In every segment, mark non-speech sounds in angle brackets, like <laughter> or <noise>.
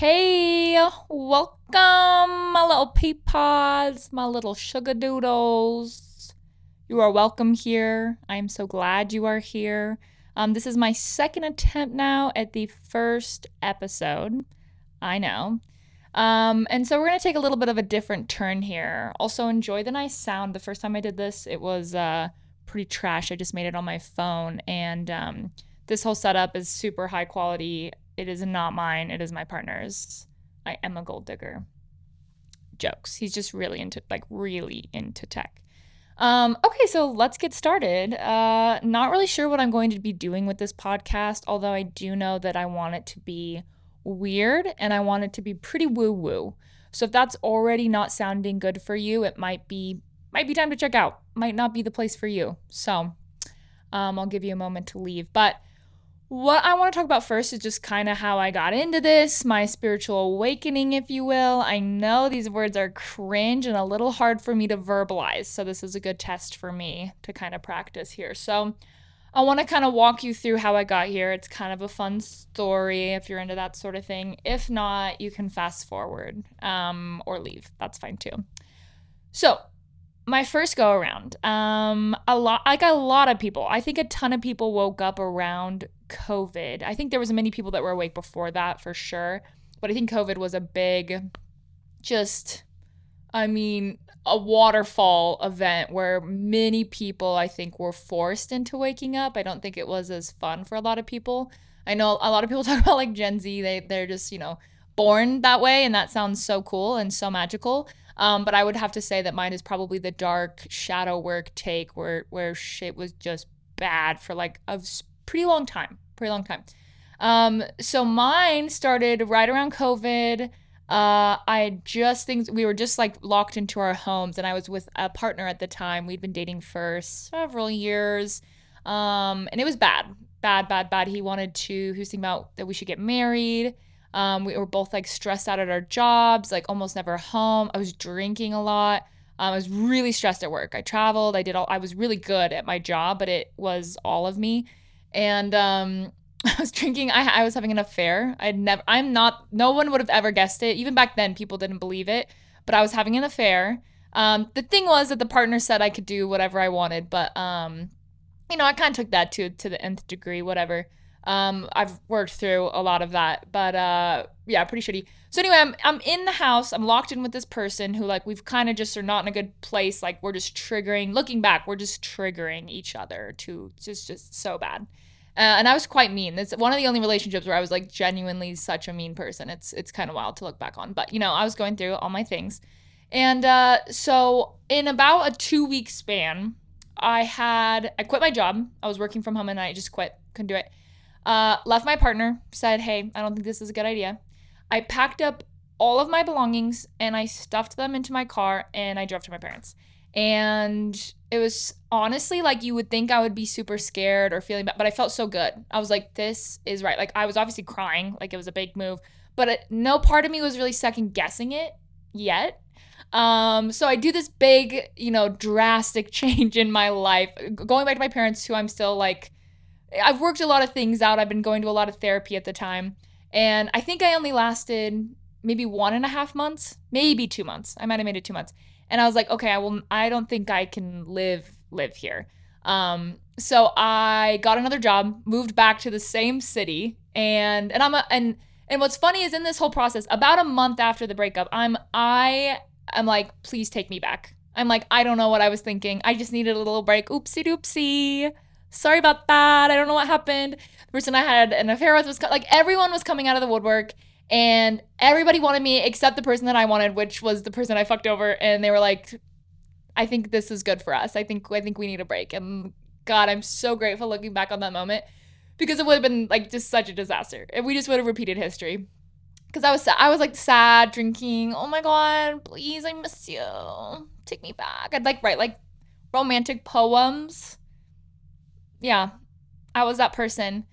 Hey, welcome, my little peapods, my little sugar doodles. You are welcome here. I am so glad you are here. Um, this is my second attempt now at the first episode. I know. Um, and so we're going to take a little bit of a different turn here. Also, enjoy the nice sound. The first time I did this, it was uh, pretty trash. I just made it on my phone. And um, this whole setup is super high quality. It is not mine, it is my partner's. I am a gold digger. Jokes. He's just really into, like, really into tech. Um, okay, so let's get started. Uh, not really sure what I'm going to be doing with this podcast, although I do know that I want it to be weird and I want it to be pretty woo woo. So if that's already not sounding good for you, it might be might be time to check out. Might not be the place for you. So um, I'll give you a moment to leave. But what I want to talk about first is just kind of how I got into this, my spiritual awakening, if you will. I know these words are cringe and a little hard for me to verbalize, so this is a good test for me to kind of practice here. So, I want to kind of walk you through how I got here. It's kind of a fun story if you're into that sort of thing. If not, you can fast forward um, or leave. That's fine too. So, my first go around, um, a lot like a lot of people. I think a ton of people woke up around COVID. I think there was many people that were awake before that for sure, but I think COVID was a big, just, I mean, a waterfall event where many people I think were forced into waking up. I don't think it was as fun for a lot of people. I know a lot of people <laughs> talk about like Gen Z. They they're just you know born that way, and that sounds so cool and so magical. Um, but I would have to say that mine is probably the dark shadow work take where where shit was just bad for like a pretty long time, pretty long time. Um, so mine started right around COVID. Uh, I just things we were just like locked into our homes, and I was with a partner at the time. We'd been dating for several years, um, and it was bad, bad, bad, bad. He wanted to. He was thinking about that we should get married. Um, we were both like stressed out at our jobs, like almost never home. I was drinking a lot. Um, I was really stressed at work. I traveled. I did all. I was really good at my job, but it was all of me. And um, <laughs> I was drinking. I, I was having an affair. I'd never. I'm not. No one would have ever guessed it. Even back then, people didn't believe it. But I was having an affair. Um, the thing was that the partner said I could do whatever I wanted, but um, you know, I kind of took that to to the nth degree. Whatever. Um, I've worked through a lot of that, but uh, yeah, pretty shitty. So anyway, I'm I'm in the house. I'm locked in with this person who like we've kind of just are not in a good place. Like we're just triggering. Looking back, we're just triggering each other to just just so bad. Uh, and I was quite mean. It's one of the only relationships where I was like genuinely such a mean person. It's it's kind of wild to look back on, but you know, I was going through all my things, and uh, so in about a two week span, I had I quit my job. I was working from home and I just quit, couldn't do it. Uh, left my partner, said, "Hey, I don't think this is a good idea." I packed up all of my belongings and I stuffed them into my car and I drove to my parents and it was honestly like you would think I would be super scared or feeling bad, but I felt so good. I was like, this is right. Like I was obviously crying, like it was a big move, but it, no part of me was really second guessing it yet. Um, so I do this big, you know, drastic <laughs> change in my life, going back to my parents, who I'm still like, I've worked a lot of things out. I've been going to a lot of therapy at the time, and I think I only lasted maybe one and a half months, maybe two months. I might have made it two months and I was like, okay, I will. I don't think I can live live here. Um, so I got another job, moved back to the same city, and and I'm a, and and what's funny is in this whole process, about a month after the breakup, I'm I am like, please take me back. I'm like, I don't know what I was thinking. I just needed a little break. Oopsie doopsie. Sorry about that. I don't know what happened. The person I had an affair with was like everyone was coming out of the woodwork and everybody wanted me except the person that I wanted, which was the person I fucked over. And they were like, I think this is good for us. I think I think we need a break. And God, I'm so grateful looking back on that moment because it would have been like just such a disaster if we just would have repeated history. Because I was I was like sad, drinking. Oh my God, please, I miss you. Take me back. I'd like write like romantic poems. Yeah, I was that person.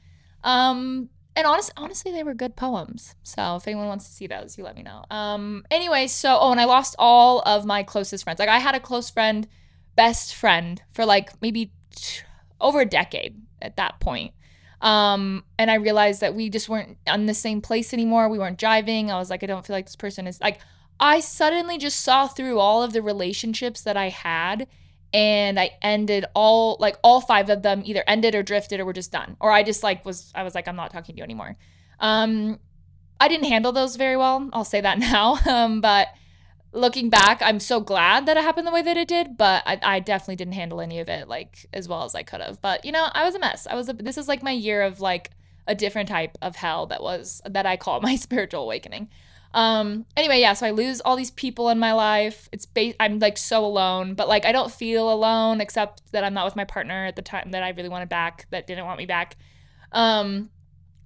Um, and honest, honestly, they were good poems. So if anyone wants to see those, you let me know. Um, anyway, so oh, and I lost all of my closest friends. Like I had a close friend, best friend for like maybe t- over a decade at that point. Um, and I realized that we just weren't on the same place anymore. We weren't driving. I was like, I don't feel like this person is like, I suddenly just saw through all of the relationships that I had and I ended all like all five of them either ended or drifted or were just done. Or I just like was I was like, I'm not talking to you anymore. Um I didn't handle those very well. I'll say that <laughs> now. Um, but looking back, I'm so glad that it happened the way that it did, but I, I definitely didn't handle any of it like as well as I could have. But you know, I was a mess. I was a, this is like my year of like a different type of hell that was that I call <laughs> my spiritual awakening. Um anyway, yeah, so I lose all these people in my life. It's ba- I'm like so alone, but like I don't feel alone except that I'm not with my partner at the time that I really wanted back that didn't want me back. Um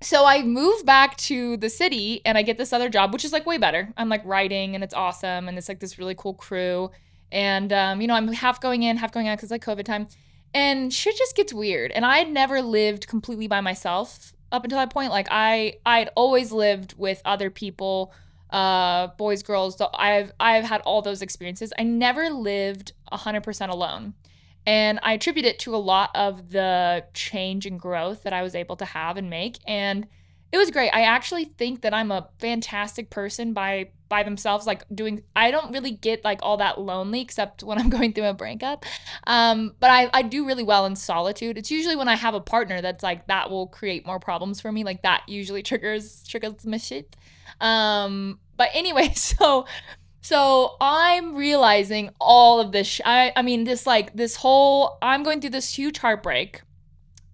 so I move back to the city and I get this other job, which is like way better. I'm like writing and it's awesome and it's like this really cool crew. And um, you know, I'm half going in, half going out because like COVID time. And shit just gets weird. And I had never lived completely by myself up until that point. Like I I'd always lived with other people, uh, boys, girls. I've I've had all those experiences. I never lived hundred percent alone. And I attribute it to a lot of the change and growth that I was able to have and make. And it was great. I actually think that I'm a fantastic person by by themselves like doing I don't really get like all that lonely except when I'm <laughs> going through a breakup. Um but I I do really well in solitude. It's usually when I have a partner that's like that will create more problems for me. Like that usually triggers triggers my shit. Um but anyway, <laughs> so so I'm realizing all of this. Sh- I I mean this like this whole I'm going through this huge heartbreak,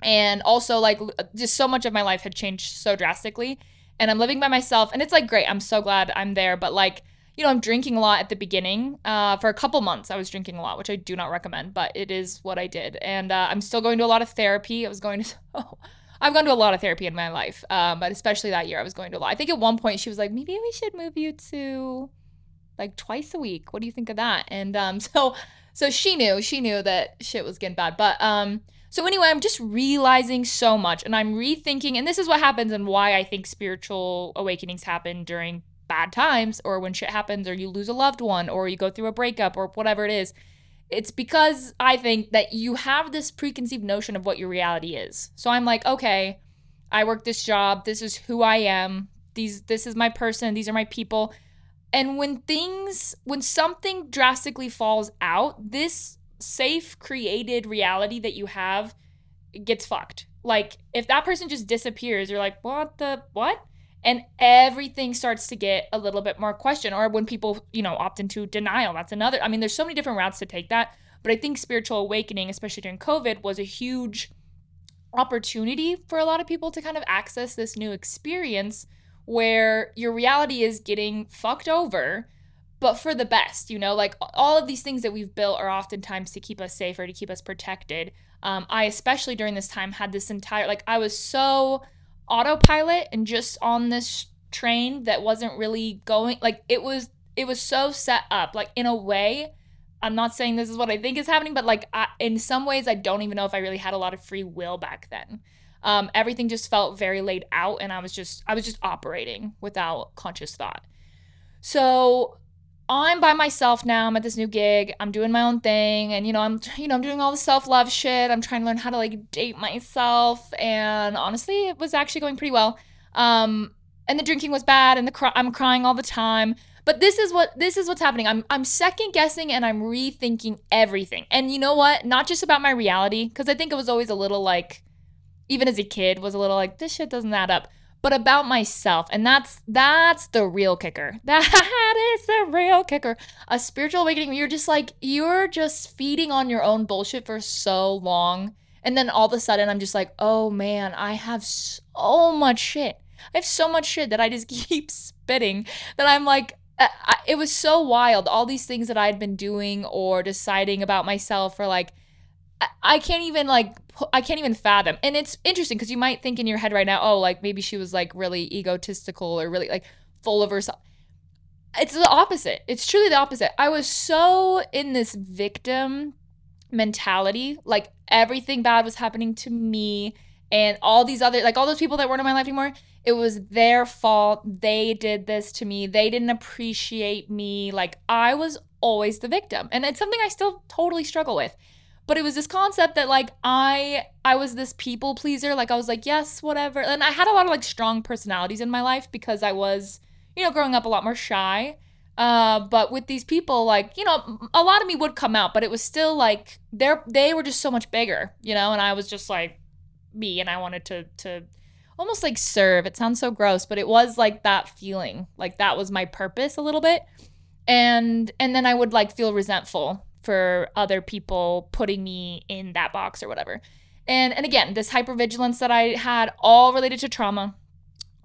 and also like just so much of my life had changed so drastically, and I'm living by myself, and it's like great. I'm so glad I'm there, but like you know I'm drinking a lot at the beginning. Uh, for a couple months I was drinking a lot, which I do not recommend, but it is what I did, and uh, I'm still going to a lot of therapy. I was going to. <laughs> Oh, I've gone to a lot of therapy in my life, um, but especially that year I was going to a lot. I think at one point she was like, maybe we should move you to like twice a week. What do you think of that? And um, <laughs> so so she knew she knew that shit was getting bad. But um, so anyway, I'm just realizing so much, and I'm rethinking. And this is what happens, and why I think spiritual awakenings happen during bad times, or when shit happens, or you lose a loved one, or you go through a breakup, or whatever it is. It's because I think that you have this preconceived notion of what your reality is. So I'm like, okay, I work this job. This is who I am. These, this is my person. These are my people and when things, when something drastically falls out, this safe created reality that you have gets fucked. Like if that person just disappears, you're like, what the what? And everything starts to get a little bit more question. Or when people, you know, opt into denial, that's another. I mean, there's so many different routes to take that. But I think spiritual awakening, especially during COVID, was a huge opportunity for a lot of people to kind of access this new experience where your reality is getting fucked over but for the best you know like all of these things that we've built are oftentimes to keep us safer to keep us protected. Um, i especially during this time had this entire like i was so autopilot and just on this train that wasn't really going like it was it was so set up. Like in a way i'm not saying this is what i think is happening but like I, in some ways i don't even know if i really had a lot of free will back then. Um, everything just felt very laid out and i was just i was just operating without conscious thought. So i'm by myself now i'm at this new gig i'm doing my own thing and you know i'm you know i'm doing all the self-love shit i'm trying to learn how to like date myself and honestly it was actually going pretty well. Um and the drinking was bad and the cry- i'm crying all the time but this is what this is what's happening. I'm i'm second guessing and i'm rethinking everything. And you know what? Not just about my reality because i think it was always a little like even as a kid was a little like this shit doesn't add up but about myself and that's that's the real kicker. <laughs> That is the real kicker. A spiritual awakening you're just like you're just feeding on your own bullshit for so long and then all of a sudden i'm just like oh man i have so much shit. I have so much shit that i just <laughs> keep spitting that i'm like uh, I, it was so wild. All these things that i'd been doing or deciding about myself or like I can't even like I can't even fathom. And it's interesting because you might think in your head right now, oh, like maybe she was like really egotistical or really like full of herself. It's the opposite. It's truly the opposite. I was so in this victim mentality, like everything bad was happening to me and all these other like all those people that weren't in my life anymore. It was their fault. They did this to me. They didn't appreciate me. Like I was always the victim. And it's something I still totally struggle with but it was this concept that like I I was this people pleaser. Like I was like, yes, whatever. And I had a lot of like strong personalities in my life because I was, you know, growing up a lot more shy. Uh, but with these people, like, you know, a lot of me would come out, but it was still like they're they were just so much bigger, you know, and I was just like me and I wanted to to almost like serve. It sounds so gross, but it was like that feeling. Like that was my purpose a little bit. And and then I would like feel resentful for other people putting me in that box or whatever. And and again, this hypervigilance that I had all related to trauma,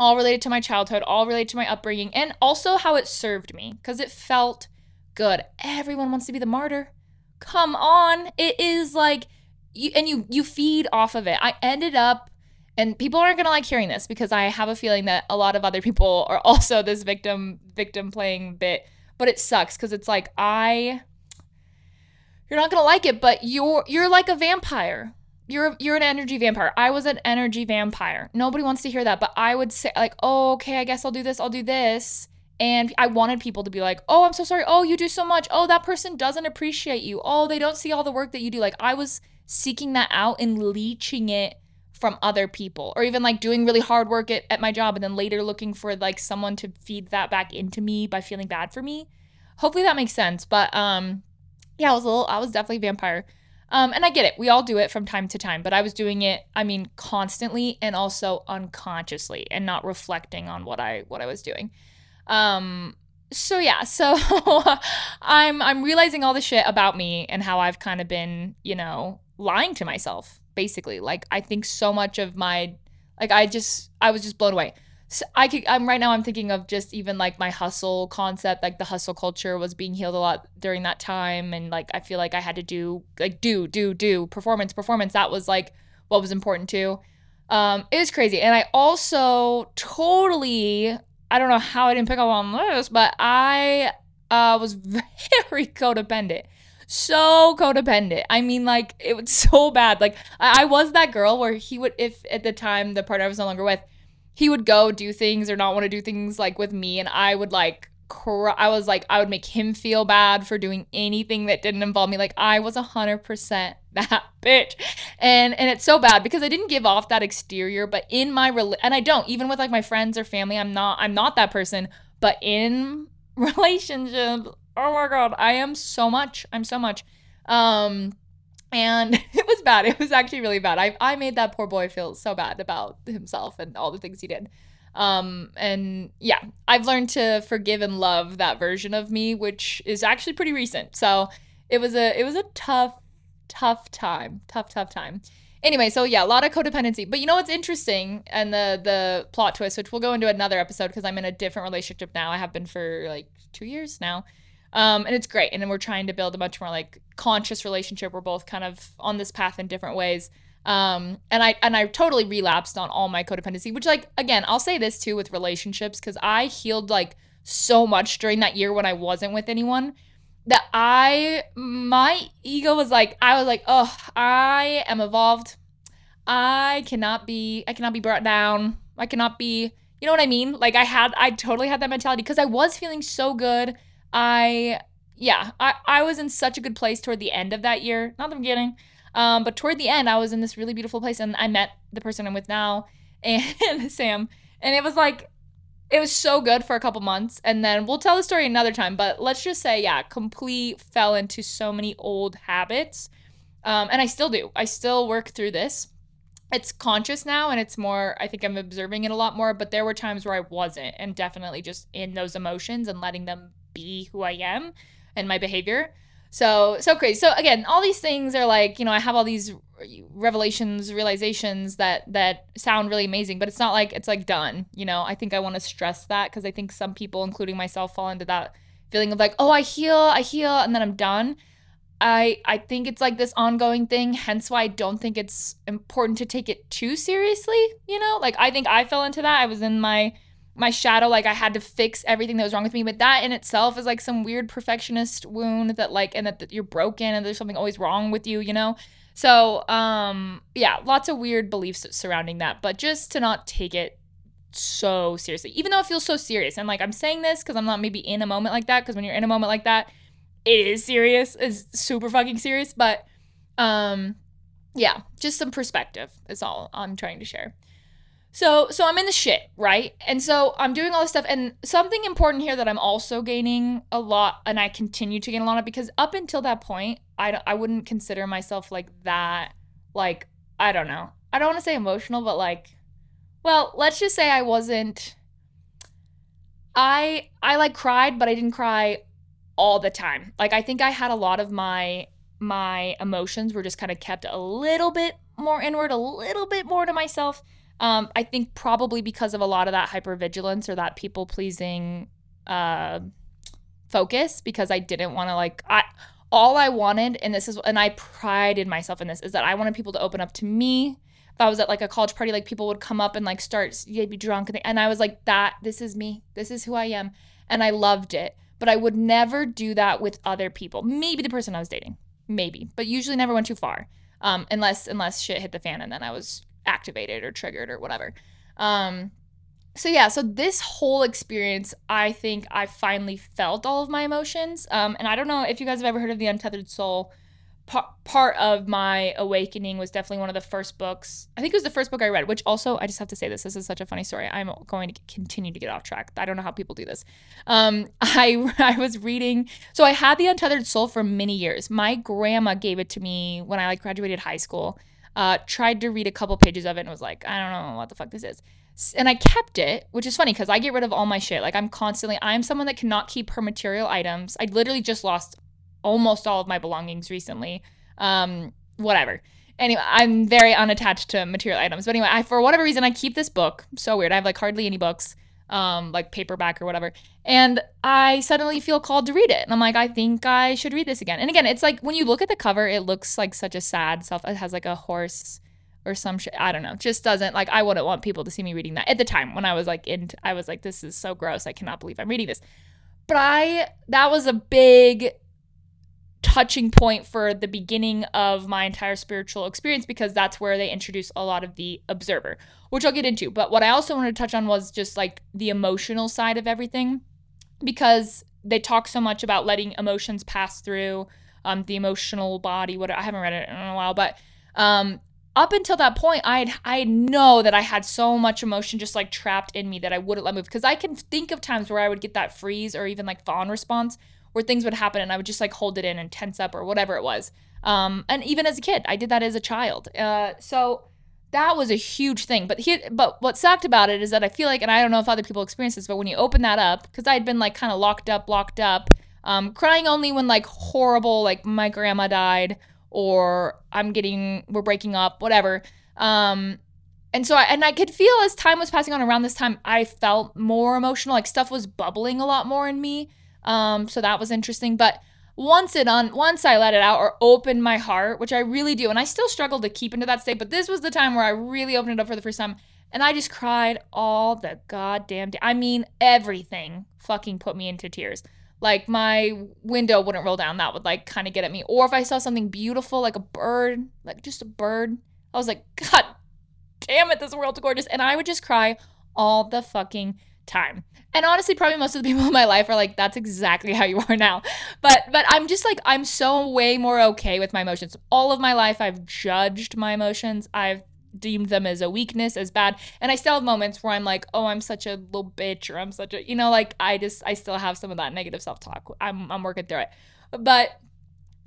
all related to my childhood, all related to my upbringing, and also how it served me because it felt good. Everyone wants to be the martyr. Come on, it is like you and you you feed off of it. I ended up and people aren't going to like hearing this because I have a feeling that a lot of other people are <laughs> also this victim victim playing bit, but it sucks cuz it's like I you're not gonna like it, but you're you're like a vampire. You're you're an energy vampire. I was an energy vampire. Nobody wants to hear that, but I would say like, oh, okay, I guess I'll do this. I'll do this. And I wanted people to be like, oh, I'm so sorry. Oh, you do so much. Oh, that person doesn't appreciate you. Oh, they don't see all the work that you do. Like I was seeking that out and leeching it from other people or even like doing really hard work at, at my job and then later looking for like someone to feed that back into me by feeling bad for me hopefully that makes sense but um yeah, I was a little, I was definitely vampire. Um, and I get it. We all do it from time to time, but I was doing it, I mean, constantly and also unconsciously and not reflecting on what I what I was doing. Um, so yeah, <laughs> so I'm I'm realizing all the shit about me and how I've kind of been, you know, lying to myself, basically. Like I think so much of my like I just I was just blown away. So I could I'm right now I'm thinking of just even like my hustle concept like the hustle culture was being healed a lot during that time and like I feel like I had to do like do do do performance performance that was like what was important too. Um it was crazy and I also totally I don't know how I didn't pick up on this but I uh was <laughs> very codependent so codependent. I mean, like it was <laughs> so bad. Like I, I was that girl where he would, if at the time the partner I was no longer with, he would go do things or not want to do things like with me and I would like cr- I was like I would make him feel bad for doing anything that didn't involve me like I was 100% <laughs> that bitch. And and it's so bad because I didn't give off that exterior but in my rel- and I don't even with like my friends or family I'm not I'm not that person but in <laughs> relationships oh my god I am so much I'm so much. Um and <laughs> it was bad. It was actually really bad. I, I made that poor boy feel so bad about himself and all the things he did. Um, and yeah, I've learned to forgive and love that version of me, which is actually pretty recent. So it was a it was a tough, tough time. Tough, tough time. Anyway, so yeah, a lot of codependency. But you know what's interesting and the the plot twist, which we'll go into another episode because I'm in a different relationship now. I have been for like two years now. Um, and it's great. And then we're trying to build a much more like conscious relationship. We're both kind of on this path in different ways. Um, and I and I totally relapsed on all my codependency, which like again, I'll say this too with relationships because I healed like so much during that year when I wasn't with anyone that I my ego was like I was like, oh, I am evolved. I cannot be I cannot be brought down. I cannot be you know what I mean? Like I had I totally had that mentality because I was feeling so good I yeah, I, I was in such a good place toward the end of that year. Not the beginning. Um, but toward the end, I was in this really beautiful place and I met the person I'm with now <laughs> and Sam. And it was like, it was so good for a couple months. And then we'll tell the story another time. But let's just say, yeah, complete fell into so many old habits. Um, and I still do. I still work through this. It's conscious now and it's more, I think I'm observing it a lot more. But there were times where I wasn't and definitely just in those emotions and letting them be who I am and my behavior. So so crazy. So again, all these things are like, you know, I have all these revelations, realizations that that sound really amazing, but it's not like it's like done, you know. I think I want to stress that because I think some people including myself fall into that feeling of like, "Oh, I heal, I heal, and then I'm done." I I think it's like this ongoing thing, hence why I don't think it's important to take it too seriously, you know? Like I think I fell into that. I was in my my shadow like i had to fix everything that was wrong with me. But that in itself is like some weird perfectionist wound that like and that, you're broken and there's something always wrong with you you know? So um yeah lots of weird beliefs surrounding that. But just to not take it so seriously even though it feels so serious. And like i'm saying this because i'm not maybe in a moment like that because when you're in a moment like that it is serious it's super fucking serious. But Um, yeah, just some perspective is all I'm trying to share. So, so I'm in the shit, right? And so I'm doing all this stuff, and something important here that I'm also gaining a lot, and I continue to gain a lot of because up until that point, I I wouldn't consider myself like that, like I don't know, I don't want to say emotional, but like, well, let's just say I wasn't. I I like cried, but I didn't cry all the time. Like I think I had a lot of my my emotions were just kind of kept a little bit more inward, a little bit more to myself um, I think probably because of a lot of that hypervigilance or that people pleasing uh, focus, because I didn't want to like I all I wanted, and this is and I prided myself in this, is that I wanted people to open up to me. If I was at like a college party, like people would come up and like start, you'd be drunk, and, they, and I was like, that this is me, this is who I am, and I loved it. But I would never do that with other people. Maybe the person I was dating, maybe, but usually never went too far. Um, unless unless shit hit the fan, and then I was activated or triggered or whatever. Um, so yeah, so this whole experience, I think I finally felt all of my emotions. Um, and I don't know if you guys have ever heard of the Untethered Soul. Pa- part of my awakening was definitely one of the first books. I think it was the first book I read. Which also, I just have to say this. This is such a funny story. I'm going to continue to get off track. I don't know how people do this. Um, <laughs> I I was reading. So I had the Untethered Soul for many years. My grandma gave it to me when I like graduated high school uh, tried to read a couple pages of it and was like, I don't know what the fuck this is. And I kept it, which is funny because I get rid of all my shit. Like I'm constantly, I'm someone that cannot keep her material items. I literally just lost almost all of my belongings recently. Um, whatever. Anyway, I'm very unattached to material items. But anyway, I for whatever reason I keep this book. So weird. I have like hardly any books um, like paperback or whatever. And I suddenly feel called to read it. And I'm like, I think I should read this again. And again, it's like when you look at the cover, it looks like such a sad self. It has like a horse or some shit. I don't know. Just doesn't like I wouldn't want people to see me reading that at the time when I was like in I was like, this is so gross. I cannot believe I'm reading this. But I that was a big touching point for the beginning of my entire spiritual experience because that's where they introduce a lot of the observer, which I'll get into. But what I also wanted to touch on was just like the emotional side of everything because they talk so much about letting emotions pass through um, the emotional body. What I haven't read it in a while, but um, up until that point, I I know that I had so much emotion just like trapped in me that I wouldn't let move because I can think of times where I would get that freeze or even like fawn response where things would happen and I would just like hold it in and tense up or whatever it was. Um, and even as a kid, I did that as a child. Uh, so that was a huge thing. But he, but what sucked about it is that I feel like, and I don't know if other people experience this, but when you open that up, because I had been like kind of locked up, locked up, um, crying only when like horrible, like my grandma died or I'm getting, we're breaking up, whatever. Um, and so I, and I could feel as time was passing on around this time, I felt more emotional, like stuff was bubbling a lot more in me. Um, so that was interesting. But once it on once I let it out or opened my heart, which I really do, and I still struggle to keep into that state, but this was the time where I really opened it up for the first time. And I just cried all the goddamn day. I mean, everything fucking put me into tears. Like my window wouldn't roll down. That would like kind of get at me. Or if I saw something beautiful, like a bird, like just a bird, I was like, God damn it, this world's gorgeous. And I would just cry all the fucking time. And honestly, probably most of the people <laughs> in my life are like, that's exactly how you are now. But but I'm just like I'm so way more okay with my emotions. All of my life I've judged my emotions. I've deemed them as a weakness, as bad. And I still have moments where I'm like, oh, I'm such a little bitch, or I'm such a you know, like I just I still have some of that negative self-talk. I'm I'm working through it. But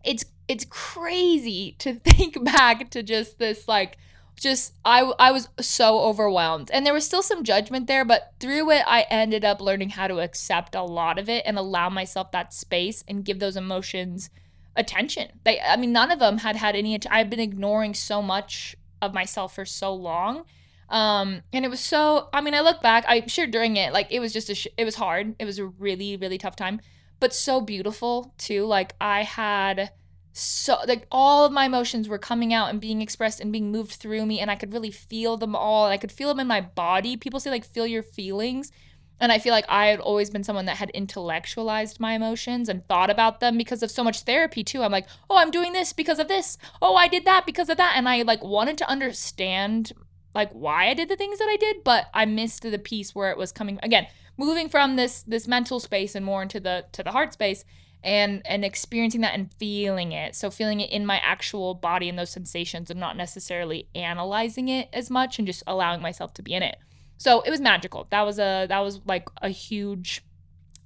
it's it's crazy to <laughs> think back to just this like just I I was so overwhelmed. And there was still some judgment there, but through it I ended up learning how to accept a lot of it and allow myself that space and give those emotions attention. They I mean none of them had had any I've been ignoring so much of myself for so long. Um and it was so I mean I look back, I'm sure during it like it was just a sh- it was hard. It was a really really tough time, but so beautiful too. Like I had so like all of my emotions were coming out and being expressed and being moved through me and I could really feel them all and I could feel them in my body. People say like feel your feelings. And I feel like I had always been someone that had intellectualized my emotions and thought about them because of so much therapy too. I'm like, "Oh, I'm doing this because of this. Oh, I did that because of that." And I like wanted to understand like why I did the things that I did, but I missed the piece where it was coming again, moving from this this mental space and more into the to the heart space and and experiencing that and feeling it. So feeling it in my actual body and those sensations and not necessarily analyzing it as much and just allowing myself to be in it. So it was magical. That was a that was like a huge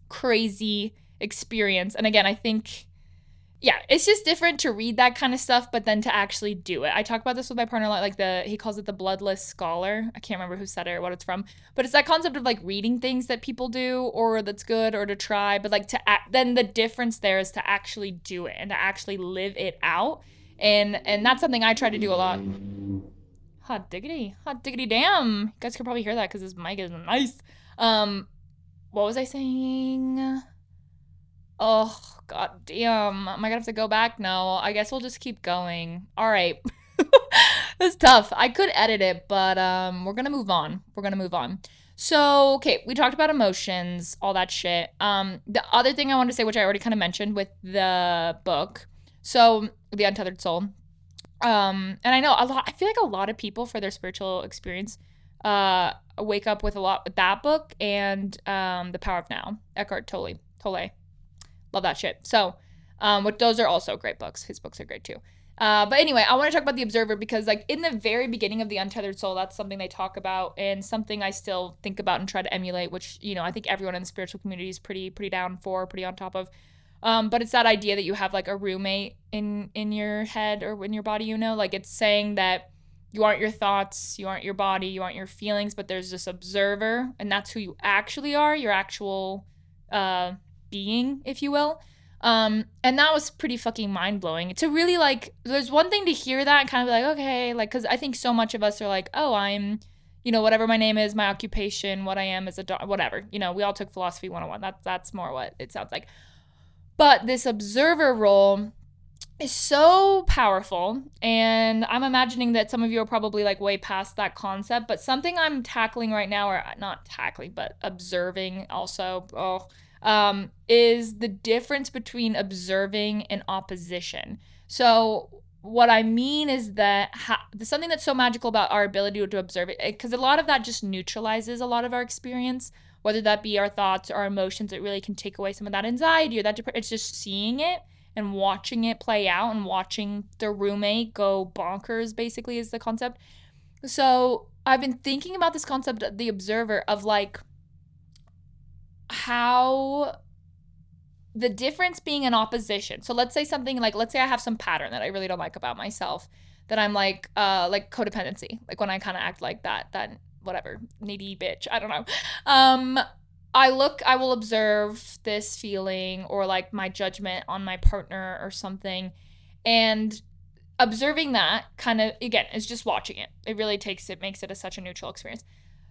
crazy experience. And again i think yeah, it's just different to read that kind of stuff, but then to actually do it. I talk about this with my partner a lot, like the he calls it the bloodless scholar. I can't remember who said it or what it's from, but it's that concept of like reading things that people do or that's good or to try, but like to act, then the difference there is to actually do it and to actually live it out, and and that's something I try to do a lot. Hot diggity, hot diggity, damn! You guys can probably hear that because this mic is nice. Um, what was I saying? Oh, god damn. Am I gonna have to go back? No. I guess we'll just keep going. Alright. <laughs> it's tough. I could edit it, but um we're gonna move on. We're gonna move on. So, okay, we talked about emotions, all that shit. Um, the other thing I wanted to say, which I already kind of mentioned with the book, so the Untethered Soul. Um, and I know a lot. I feel like a lot of people for their spiritual experience, uh, wake up with a lot with that book and um, the Power of Now, Eckhart Tolle. Tolle. Love that shit. So, um, but those are also great books. His books are great too. Uh, but anyway, I want to talk about the Observer because, like, in the very beginning of the Untethered Soul, that's something they talk about and something I still think about and try to emulate. Which you know, I think everyone in the spiritual community is pretty pretty down for, pretty on top of. Um, but it's that idea that you have like a roommate in in your head or in your body. You know, like it's saying that you aren't your thoughts, you aren't your body, you aren't your feelings, but there's this observer, and that's who you actually are. Your actual uh, being, if you will. Um, and that was pretty fucking mind blowing. To really like, there's one thing to hear that and kind of be like, okay, like, because I think so much of us are like, oh, I'm, you know, whatever my name is, my occupation, what I am as a whatever. You know, we all took philosophy 101. That's that's more what it sounds like. But this observer role is so powerful and i'm imagining that some of you are probably like way past that concept but something i'm tackling right now or not tackling but observing also oh um, is the difference between observing and opposition. So, what I mean is that ha- something that's so magical about our ability to observe it, because a lot of that just neutralizes a lot of our experience, whether that be our thoughts or our emotions. It really can take away some of that anxiety or that it's just seeing it and watching it play out and watching the roommate go bonkers. Basically, is the concept. So I've been thinking about this concept, of the observer, of like how the difference being an opposition. So let's say something like let's say I have some pattern that I really don't like about myself that I'm like uh like codependency. Like when I kind of act like that that whatever, needy bitch, I don't know. Um I look I will observe this feeling or like my judgment on my partner or something and observing that kind of again is just watching it. It really takes it makes it a, such a neutral experience.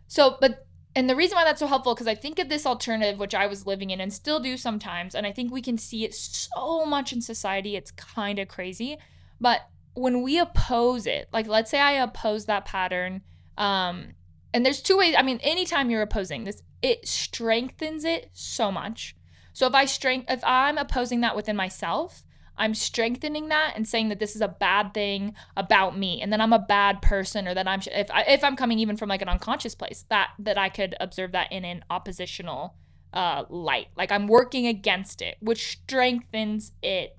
So, but and the reason why that's so helpful because I think of this alternative which I was living in and still do sometimes, and I think we can see it so much in society. It's kind of crazy, but when we oppose it, like let's say I oppose that pattern, um, and there's two ways. I mean, anytime you're opposing this, it strengthens it so much. So if I strength, if I'm opposing that within myself, I'm strengthening that and saying that this is a bad thing about me and then I'm a bad person or that I'm if I, if I'm coming even from like an unconscious place that that I could observe that in an oppositional uh light like I'm working against it which strengthens it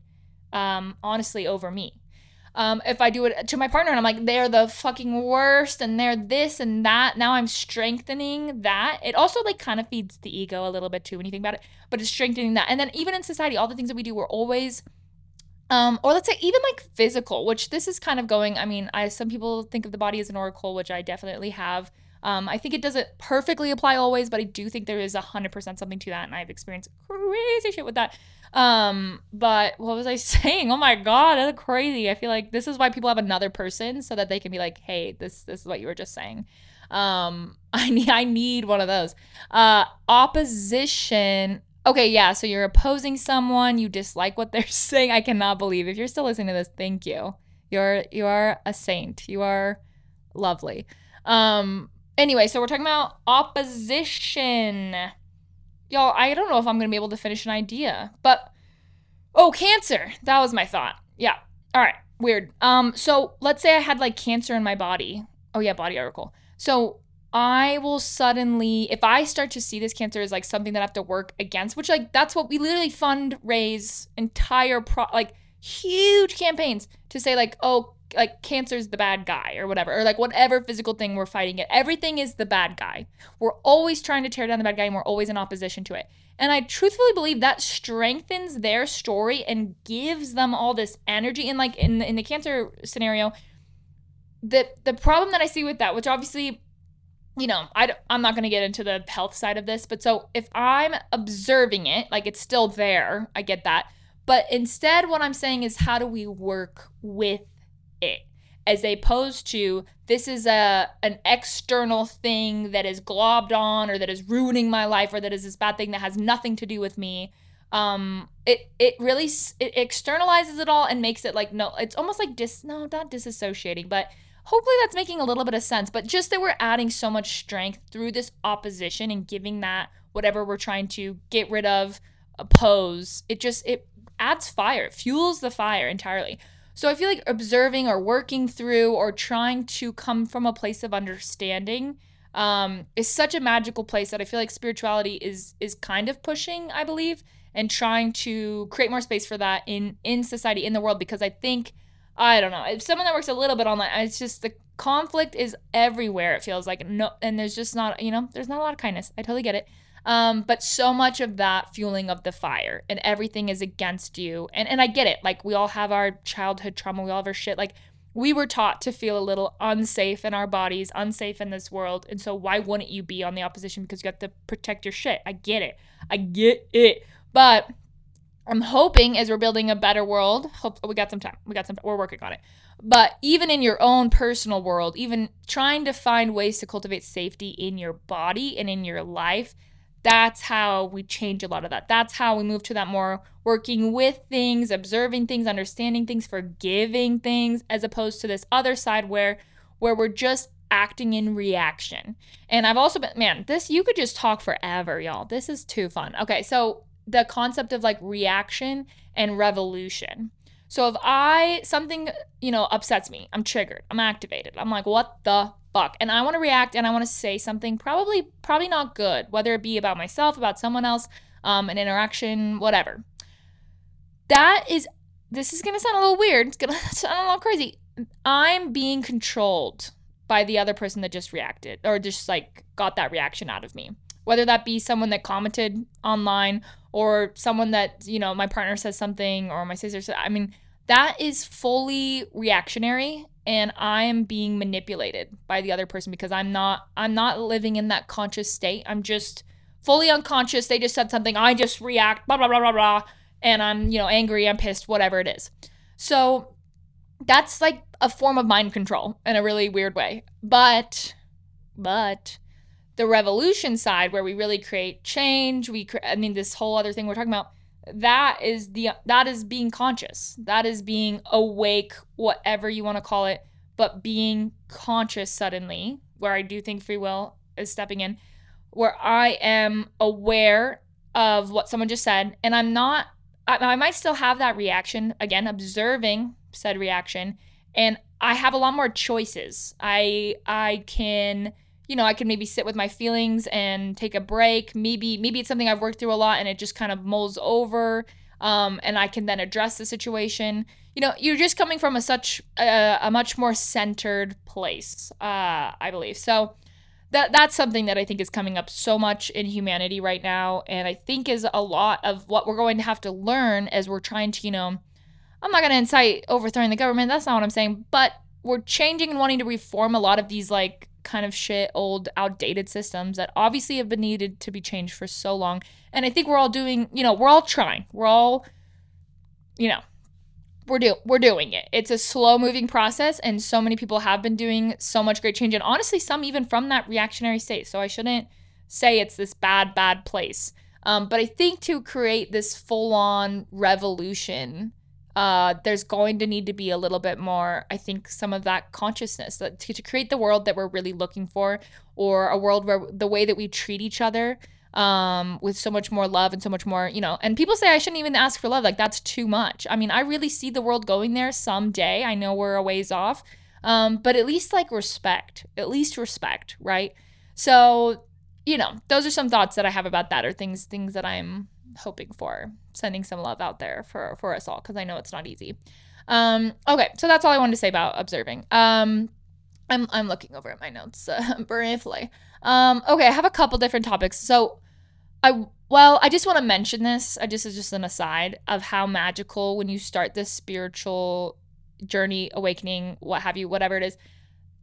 um honestly over me um, if I do it to my partner and I'm like, they're the fucking worst and they're this and that, now I'm strengthening that. It also like kind of feeds the ego a little bit too when you think about it, but it's strengthening that. And then even in society, all the things that we do, we're always um, or let's say even like physical, which this is kind of going. I mean, I some people think of the body as an oracle, which I definitely have. Um, I think it doesn't perfectly apply always, but I do think there is hundred percent something to that, and I've experienced crazy shit with that. Um, but what was I <laughs> saying? Oh my god, that's crazy. I feel like this is why people have another person so that they can be like, hey, this this is what you were just saying. Um, <laughs> I need I need one of those. Uh, opposition Okay, yeah, so you're opposing someone, you dislike what they're <laughs> saying. I cannot believe. If you're still listening to this, thank you. You're you are a saint. You are lovely. Um anyway, so we're talking about opposition. Y'all, I don't know if I'm going to be able to finish an idea, but oh, cancer. That was my thought. Yeah. All right. Weird. Um so let's say I had like cancer in my body. Oh yeah, body article. So I will suddenly, if I start to see this cancer as like something that I have to work against, which like that's what we literally fundraise entire pro like huge campaigns to say like, oh, like cancer's the bad guy or whatever, or like whatever physical thing we're fighting it. Everything is the bad guy. We're always trying to tear down the bad guy and we're always in opposition to it. And I truthfully believe that strengthens their story and gives them all this energy. And like in the, in the cancer scenario, the the problem that I see with that, which obviously you know, I, I'm not going to get into the health side of this, but so if I'm observing it, like it's still there, I get that. But instead, what I'm saying is, how do we work with it? As opposed to this is a an external thing that is globbed on or that is ruining my life or that is this bad thing that has nothing to do with me. Um, it it really it externalizes it all and makes it like no, it's almost like dis no, not disassociating, but hopefully that's making a little bit of sense. But just that we're adding so much strength through this opposition and giving that whatever we're trying to get rid of, oppose, it just it adds fire, it fuels the fire entirely. So I feel like observing or working through or trying to come from a place of understanding um, is such a magical place that I feel like spirituality is is kind of pushing, I believe, and trying to create more space for that in in society in the world because I think I don't know. If someone that works a little bit online, it's just the conflict is everywhere. It feels like no, and there's just not, you know, there's not a lot of kindness. I totally get it. Um, but so much of that fueling of the fire and everything is against you. And and I get it. Like we all have our childhood trauma, we all have our shit. Like we were taught to feel a little unsafe in our bodies, unsafe in this world. And so why wouldn't you be on the opposition because you have to protect your shit? I get it. I get it. But I'm hoping as we're building a better world, hope we got some time. We got some we're working on it. But even in your own personal world, even trying to find ways to cultivate safety in your body and in your life, that's how we change a lot of that. That's how we move to that more working with things, observing things, understanding things, forgiving things as opposed to this other side where where we're just acting in reaction. And I've also been man, this you could just talk forever, y'all. This is too fun. Okay, so the concept of like reaction and revolution. So if I something, you know, upsets me, I'm triggered, I'm activated. I'm like, what the fuck? And I want to react and I want to say something probably probably not good, whether it be about myself, about someone else, um, an interaction, whatever. That is this is gonna sound a little weird. It's gonna <laughs> sound a little crazy. I'm being controlled by the other person that just reacted or just like got that reaction out of me. Whether that be someone that commented online or someone that you know my partner says something or my sister says i mean that is fully reactionary and i'm being manipulated by the other person because i'm not i'm not living in that conscious state. I'm just fully unconscious. They just said something. I just react blah blah blah blah blah and i'm you know angry i'm pissed whatever it is. So that's like a form of mind control in a really weird way. But but the revolution side where we really create change we cre- i mean this whole other thing we're talking about that is the that is being conscious. That is being awake whatever you want to call it but being conscious suddenly where i do think free will is stepping in where i am aware of what someone just said and i'm not I, I might still have that reaction again observing said reaction and i have a lot more choices. I i can you know, I can maybe sit with my feelings and take a break. Maybe maybe it's something I've worked through a lot and it just kind of mulls over. Um, and I can then address the situation. You know, you're just coming from a such a much more centered place, uh, I believe. So that that's something that I think is coming up so much in humanity right now, and I think is a lot of what we're going to have to learn as we're trying to, you know, I'm not going to incite overthrowing the government. That's not what I'm saying, but we're changing and wanting to reform a lot of these like kind of shit, old, outdated systems that obviously have been needed to be changed for so long. And I think we're all doing, you know, we're all trying. We're all, you know, we're do we're doing it. It's a slow moving process, and so many people have been doing so much great change, and honestly, some even from that reactionary state. So I shouldn't say it's this bad, bad place. Um, but I think to create this full on revolution uh, there's going to need to be a little bit more, I think, some of that consciousness that to, to, create the world that we're really looking for, or a world where the way that we treat each other um, with so much more love and so much more, you know. And people say I shouldn't even ask for love, like that's too much. I mean, I really see the world going there someday. I know we're a ways off, um, but at least like respect, at least respect, right? So, you know, those are some thoughts that I have about that or things things that I'm hoping for. Sending some love out there for for us all because I know it's not easy. Um, okay, so that's all I wanted to say about observing. Um, I'm I'm looking over at my notes uh, <laughs> briefly. Um, okay, I have a couple different topics. So, I well, I just want to mention this. I just is just an aside of how magical when you start this spiritual journey, awakening, what have you, whatever it is.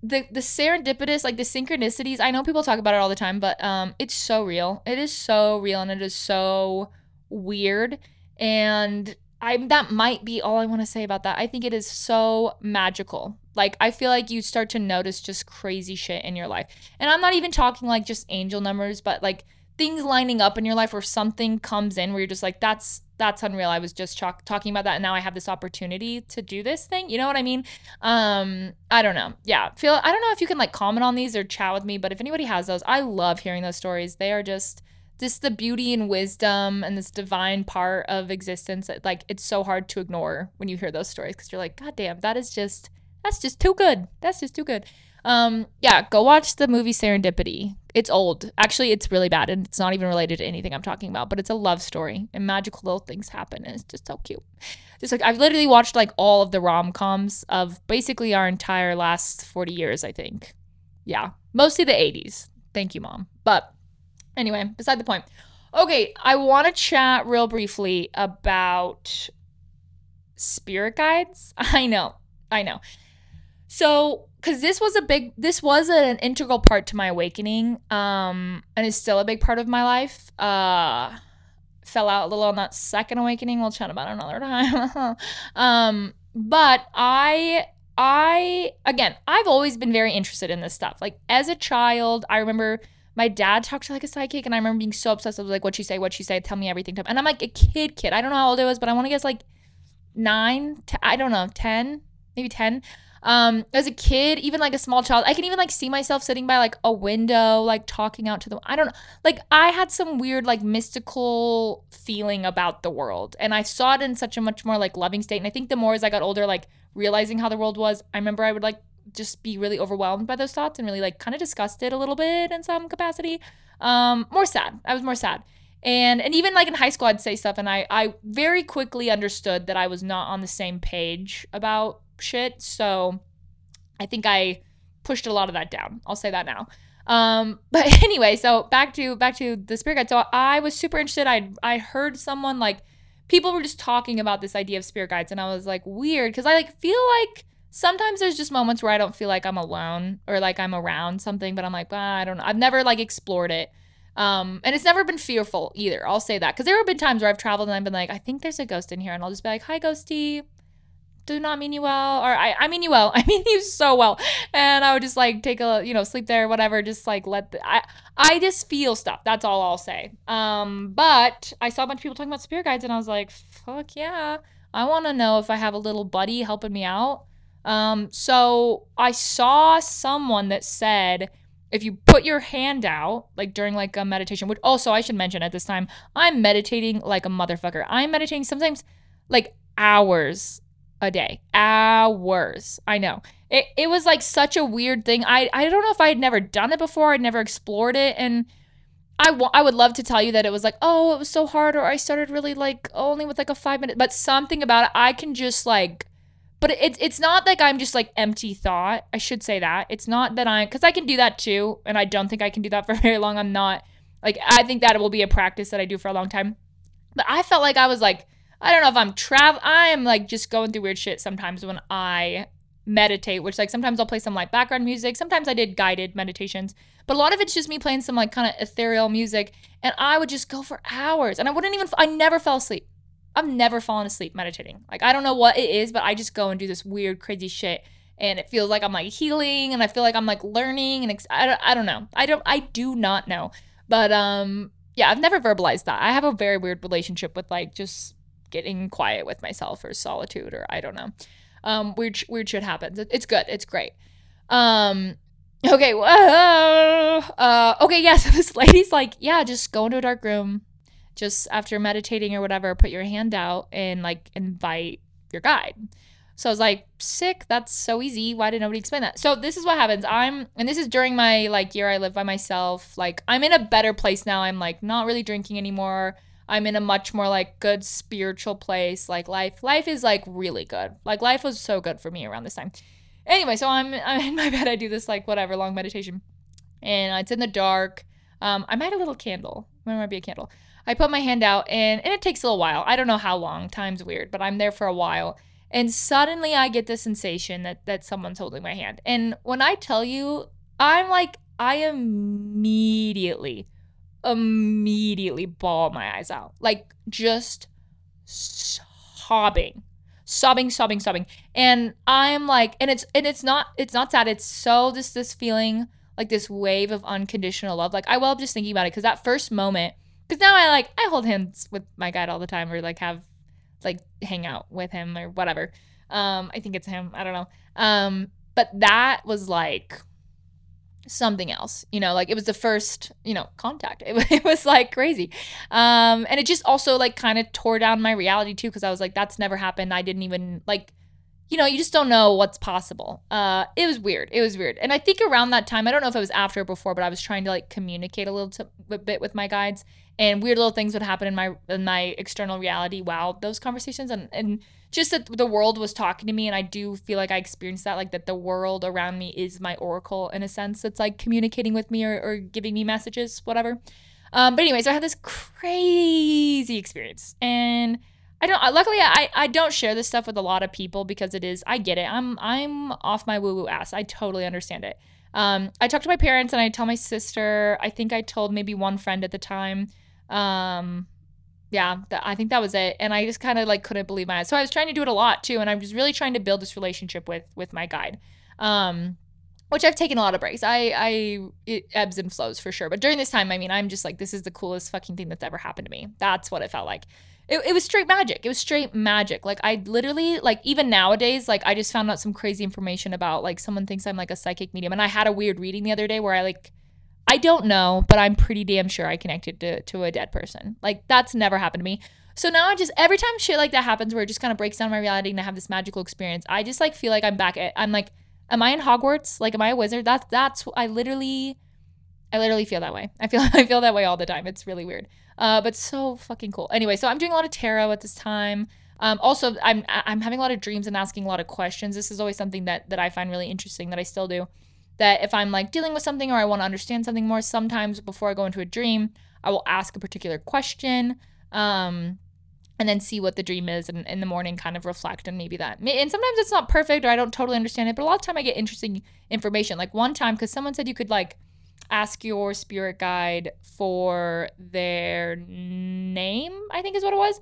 The the serendipitous, like the synchronicities. I know people talk about it all the time, but um, it's so real. It is so real, and it is so weird. And I that might be all I want to say about that. I think it is so magical. Like I feel like you start to notice just crazy shit in your life. And I'm not even talking like just angel numbers, but like things lining up in your life where something comes in where you're just like that's that's unreal. I was just ch- talking about that and now I have this opportunity to do this thing. You know what I mean? Um I don't know. Yeah. Feel I don't know if you can like comment on these or chat with me, but if anybody has those, I love hearing those stories. They are just this the beauty and wisdom and this divine part of existence that like it's so hard to ignore when you hear those stories because you're like god damn that is just that's just too good that's just too good um yeah go watch the movie serendipity it's old actually it's really bad and it's not even related to anything i'm talking about but it's a love story and magical little things happen and it's just so cute just like i've literally watched like all of the rom-coms of basically our entire last 40 years i think yeah mostly the 80s thank you mom but Anyway, beside the point. Okay, I want to chat real briefly about spirit guides. <laughs> I know. I know. So, cuz this was a big this was an integral part to my awakening um and is still a big part of my life. Uh fell out a little on that second awakening. We'll chat about another time. <laughs> um but I I again, I've always been very interested in this stuff. Like as a child, I remember my dad talked to like a psychic, and I remember being so obsessed. I was like, "What she say? What she say? Tell me everything." And I'm like a kid, kid. I don't know how old I was, but I want to guess like nine. T- I don't know, ten, maybe ten. Um, as a kid, even like a small child, I can even like see myself sitting by like a window, like talking out to the. I don't know. Like I had some weird like mystical feeling about the world, and I saw it in such a much more like loving state. And I think the more as I got older, like realizing how the world was, I remember I would like just be really overwhelmed by those thoughts and really like kind of disgusted a little bit in some capacity. Um, more sad. I was more sad. And and even like in high school I'd say stuff and I I very quickly understood that I was not on the same page about shit. So I think I pushed a lot of that down. I'll say that now. Um, <laughs> but anyway, so back to back to the spirit guide. So I was super interested. I I heard someone like people were just talking about this idea of spirit guides and I was like weird because I like feel like sometimes there's just moments where I don't feel like I'm alone or like I'm around something, but I'm like, ah, I don't know. I've never like explored it. Um, and it's never been fearful either. I'll say that because there have been times where I've traveled and I've been like, I think there's a ghost in here, and I'll just be like, Hi, ghosty. Do not mean you well, or I, I mean you well. <laughs> I mean you so well, and I would just like take a, you know, sleep there, whatever. Just like let the, I, I just feel stuff. That's all I'll say. Um, but I saw a bunch of people talking about spirit guides, and I was like, fuck yeah, I want to know if I have a little buddy helping me out um, so I saw someone that said if you put your hand out, like during like a meditation, which also I should mention at this time, I'm meditating like a motherfucker. I'm meditating sometimes like hours a day. Hours. I know. It, it was like such a weird thing. I, I don't know if I had never done it before. I'd never explored it. And I, w- I would love to tell you that it was like, oh, it was so hard, or I started really like only with like a five minute, but something about it, I can just like but it's it's not like I'm just like empty thought. I should say that. It's not that I'm because I can do that too, and I don't think I can do that <laughs> for very long. I'm not like I think that it will be a practice that I do for a long time. But I felt like I was like I don't know if I'm travel. I am like just going through weird shit sometimes when I meditate, which like sometimes I'll play some like background music. Sometimes I did guided meditations, but a lot of it's just me playing some like kind of ethereal music, and I would just go for hours, and I wouldn't even. I never fell asleep. I've never fallen asleep meditating. Like I don't know what it is, but I just go and do this weird, crazy shit, and it feels like I'm like healing, and I feel like I'm like learning, and ex- I don't, I don't know. I don't, I do not know. But um, yeah, I've never verbalized that. I have a very weird relationship with like just getting quiet with myself or solitude or I don't know. Um, weird, weird shit happens. It's good. It's great. Um, okay. <laughs> Uh, okay. Yeah. <laughs> So this lady's like, yeah, just go into a dark room, just after meditating or whatever, put your hand out and like invite your guide. So I was like, sick. That's so easy. Why did nobody explain that? So this is what happens. I'm, and this is during my like year I live by myself. Like I'm in a better place now. I'm like not really drinking anymore. I'm in a much more like good spiritual place. Like life, life is like really good. Like life was so good for me around this time. Anyway, so I'm <laughs> I'm in my bed. I do this like whatever long meditation, and it's in the dark. Um, I might a little candle. There might be a candle. I put my hand out, and and it takes a little while. I don't know how long. Time's weird, but I'm there for a while and suddenly I get the sensation that that someone's holding my hand. And when I tell you, I'm like I immediately immediately bawl my eyes out. Like just sobbing. Sobbing, sobbing, sobbing. And I'm like and it's and it's not it's not sad. It's so just this feeling like this wave of unconditional love. Like I up just thinking about it cuz that first moment cuz now I like I hold hands with my guide all the time or like have like hang out with him or whatever. Um, I think it's him. I don't know. Um, but that was like something else, you know, like it was the first, you know, contact. <laughs> It, it was like crazy. Um, and it just also like kind of tore down my reality too, because I was like, that's never happened. I didn't even like, you know, you just don't know what's possible. Uh, it was weird. It was weird. And I think around that time, I don't know if it was after or before, but I was trying to like communicate a little bit with my guides and weird little things would happen in my in my external reality while those conversations and and just that the world was talking to me and I do feel like I experienced that like that the world around me is my oracle in a sense it's like communicating with me or, or giving me messages whatever. Um, but anyway so I had this crazy experience and I don't luckily I, I don't share this stuff with a lot of people because it is I get it. I'm I'm off my woo woo ass. I totally understand it. Um, I talked to my parents and I tell my sister I think I told maybe one friend at the time um, yeah, I think that was it. And I just kind of like couldn't believe my eyes. So I was trying to do it a lot too, and I was really trying to build this relationship with with my guide. Um, which I've taken a lot of breaks. I I it ebbs and flows for sure. But during this time, I mean, I'm just like, this is the coolest fucking thing that's ever happened to me. That's what it felt like. It, it was straight magic. It was straight magic. Like I literally like even nowadays, like I just found out some crazy information about like someone thinks I'm like a psychic medium, and I had a weird reading the other day where I like I don't know, but I'm pretty damn sure I connected to, to a dead person. Like that's never happened to me. So now I just every time shit like that happens where it just kind of breaks down my reality and I have this magical experience, I just like feel like I'm back at I'm like, am I in Hogwarts? Like am I a wizard? That's that's I literally I literally feel that way. I feel <laughs> I feel that way all the time. It's really weird. Uh, but so fucking cool. Anyway, so I'm doing a lot of tarot at this time. Um, also, I'm I'm having a lot of dreams and asking a lot of questions. This is always something that that I find really interesting that I still do that if I'm like dealing with something or I want to understand something more, sometimes before I go into a dream, I will ask a particular question. Um, and then see what the dream is and in the morning kind of reflect on maybe that and sometimes it's not perfect or i don't totally understand it but a lot of time i get interesting information like one time because someone said you could like ask your spirit guide for their name i think is what it was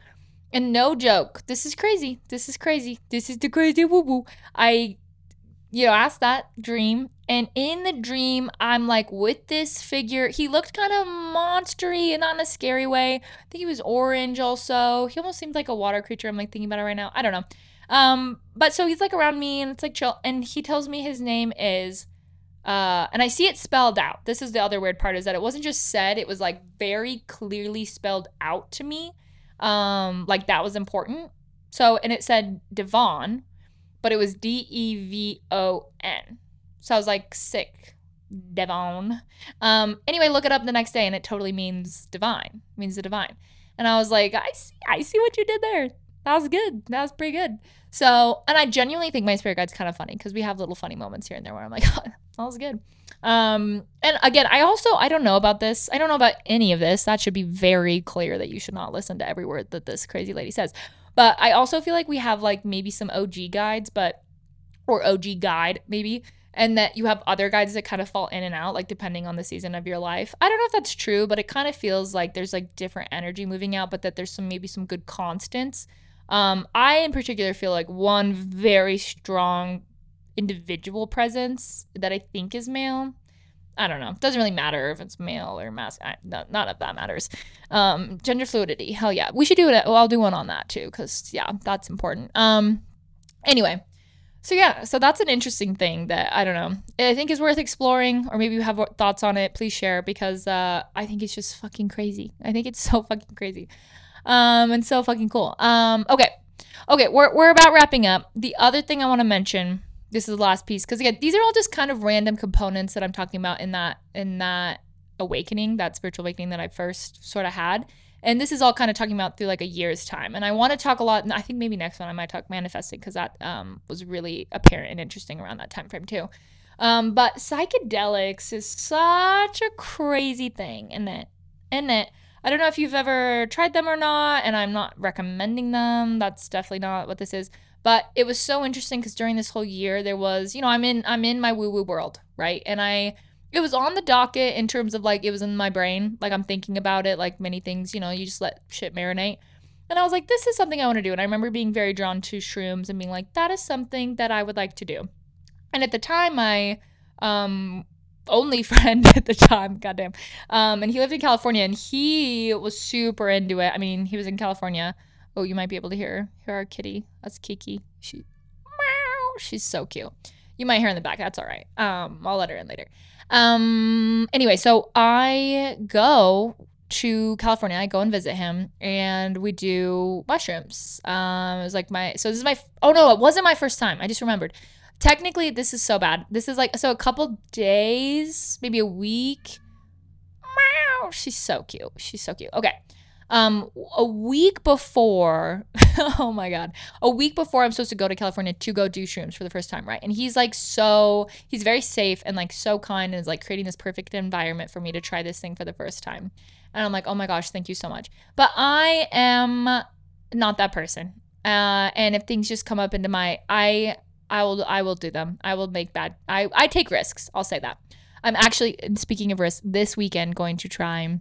and no joke this is crazy this is crazy this is the crazy woo woo i you know asked that dream and in the dream, I'm like with this figure. He looked kind of monstery and not in a scary way. I think he was orange also. He almost seemed like a water creature. I'm like thinking about it right now. I don't know. Um, but so he's like around me and it's like chill. And he tells me his name is uh, and I see it spelled out. This is the other weird part is that it wasn't just said, it was like very clearly spelled out to me. Um, like that was important. So, and it said Devon, but it was D E V O N. So I was like, sick. Devon. Um, anyway, look it up the next day and it totally means divine. It means the divine. And I was like, I see, I see what you did there. That was good. That was pretty good. So, and I genuinely think my spirit guide's kind of funny because we have little funny moments here and there where I'm like, <laughs> oh, that was good. Um, and again, I also I don't know about this. I don't know about any of this. That should be very clear that you should not listen to every word that this crazy lady says. But I also feel like we have like maybe some OG guides, but or OG guide maybe and that you have other guides that kind of fall in and out like depending on the season of your life i don't know if that's true but it kind of feels like there's like different energy moving out but that there's some maybe some good constants um i in particular feel like one very strong individual presence that i think is male I don't know. It doesn't really matter if it's male or mask. Not, not if that matters. Um, gender fluidity. Hell yeah. We should do it. Well, I'll do one on that too, because yeah, that's important. Um, anyway, so yeah, so that's an interesting thing that I don't know. I think is worth exploring, or maybe you have thoughts on it. Please share because uh, I think it's just fucking crazy. I think it's <laughs> so fucking crazy, um, and so fucking cool. Um, okay, Okay, we're we're about wrapping up. The other thing I want to mention, this is the last piece, because again, these are all just kind of random components that I'm talking about in that in that awakening, that spiritual awakening that I first sort of had. And this is all kind of talking about through like a year's time. And I want to talk a lot. And I think maybe next one I might talk manifesting because that um, was really apparent and interesting around that time frame too. Um, but psychedelics is such a crazy thing, isn't it? Isn't it? I don't know if you've ever tried them or not, and I'm not recommending them. That's definitely not what this is. But it was so interesting because during this whole year, there was, you know, I'm in I'm in my woo woo world, right? And I it was on the docket in terms of like it was in my brain, like I'm thinking about it, like many things, you know, you just let shit marinate. And I was like, this is something I want to do. And I remember being very drawn to shrooms and being like, that is something that I would like to do. And at the time, my um, only <laughs> friend at the time, goddamn, um, and he lived in California, and he was super into it. I mean, he was in California. Oh, you might be able to hear hear our kitty. That's Kiki. She, meow, she's so cute. You might hear in the back. That's all right. Um, I'll let her in later. Um, anyway, so I go to California. I go and visit him, and we do mushrooms. Um, it was like my so this is my oh no, it wasn't my first time. I just remembered. Technically, this is so bad. This is like so a couple days, maybe a week. She's so cute. She's so cute. Okay. Um, a week before, <laughs> oh my god, a week before I'm supposed to go to California to go do shrooms for the first time, right? And he's like so, he's very safe and like so kind and is like creating this perfect environment for me to try this thing for the first time. And I'm like, oh my gosh, thank you so much. But I am not that person. Uh, and if things just come up into my, I I will I will do them. I will make bad. I I take risks. I'll say that. I'm actually speaking of risks. This weekend going to try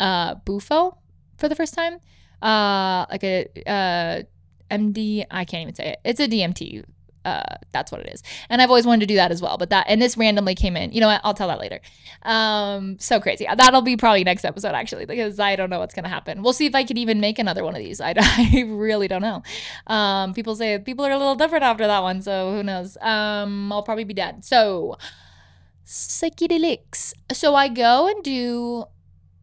uh bufo for the first time. Uh like a uh MD I can't even say it. It's a DMT uh, that's what it is. And I've always wanted to do that as well. But that and this randomly came in. You know what? I'll tell that later. Um, so crazy. That'll be probably next episode actually because I don't know what's gonna happen. We'll see if I could even make another one of these. <laughs> I, I really don't know. Um, people say people are a little different after that one, so who knows? Um, I'll probably be dead. So psychedelics. So I go and do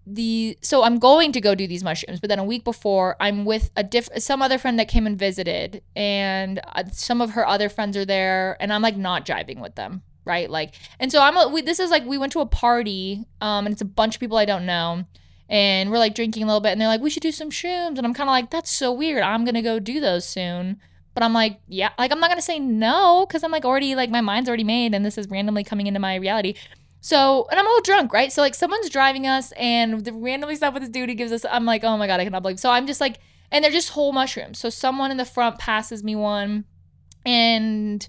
the so I'm going to go do these mushrooms, but then a week before I'm with a diff some other friend that came and visited, and uh, some of her other friends are there, and I'm like not driving with them, right? Like, and so I'm a, we, this is like we went to a party, um, and it's a bunch of people I don't know, and we're like drinking a little bit, and they're like we should do some shrooms, and I'm kind of like that's so weird. I'm gonna go do those soon. But I'm like, yeah, like I'm not gonna say no because I'm like already like my mind's already made, and this is randomly coming into my reality. So, and I'm a little drunk, right? So, like, someone's driving us and randomly stuff with this dude he gives us, I'm like, oh my God, I cannot believe. So, I'm just like, and they're just whole mushrooms. So, someone in the front passes me one and,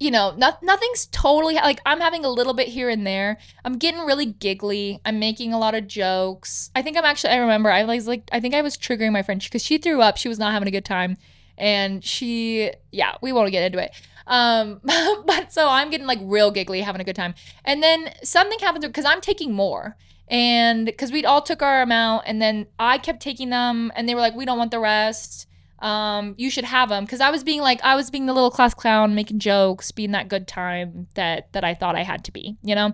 you know, not, nothing's totally like I'm having a little bit here and there. I'm getting really giggly. I'm making a lot of jokes. I think I'm actually, I remember, I was like, I think I was triggering my friend because she threw up. She was not having a good time. And she, yeah, we won't get into it. Um, <laughs> but so I'm getting like real giggly, having a good time. And then something happens because I'm taking more. And because we'd all took our amount, and then I kept taking them, and they were like, we don't want the rest. Um, you should have them because I was being like I was being the little class clown, making jokes, being that good time that that I thought I had to be, you know.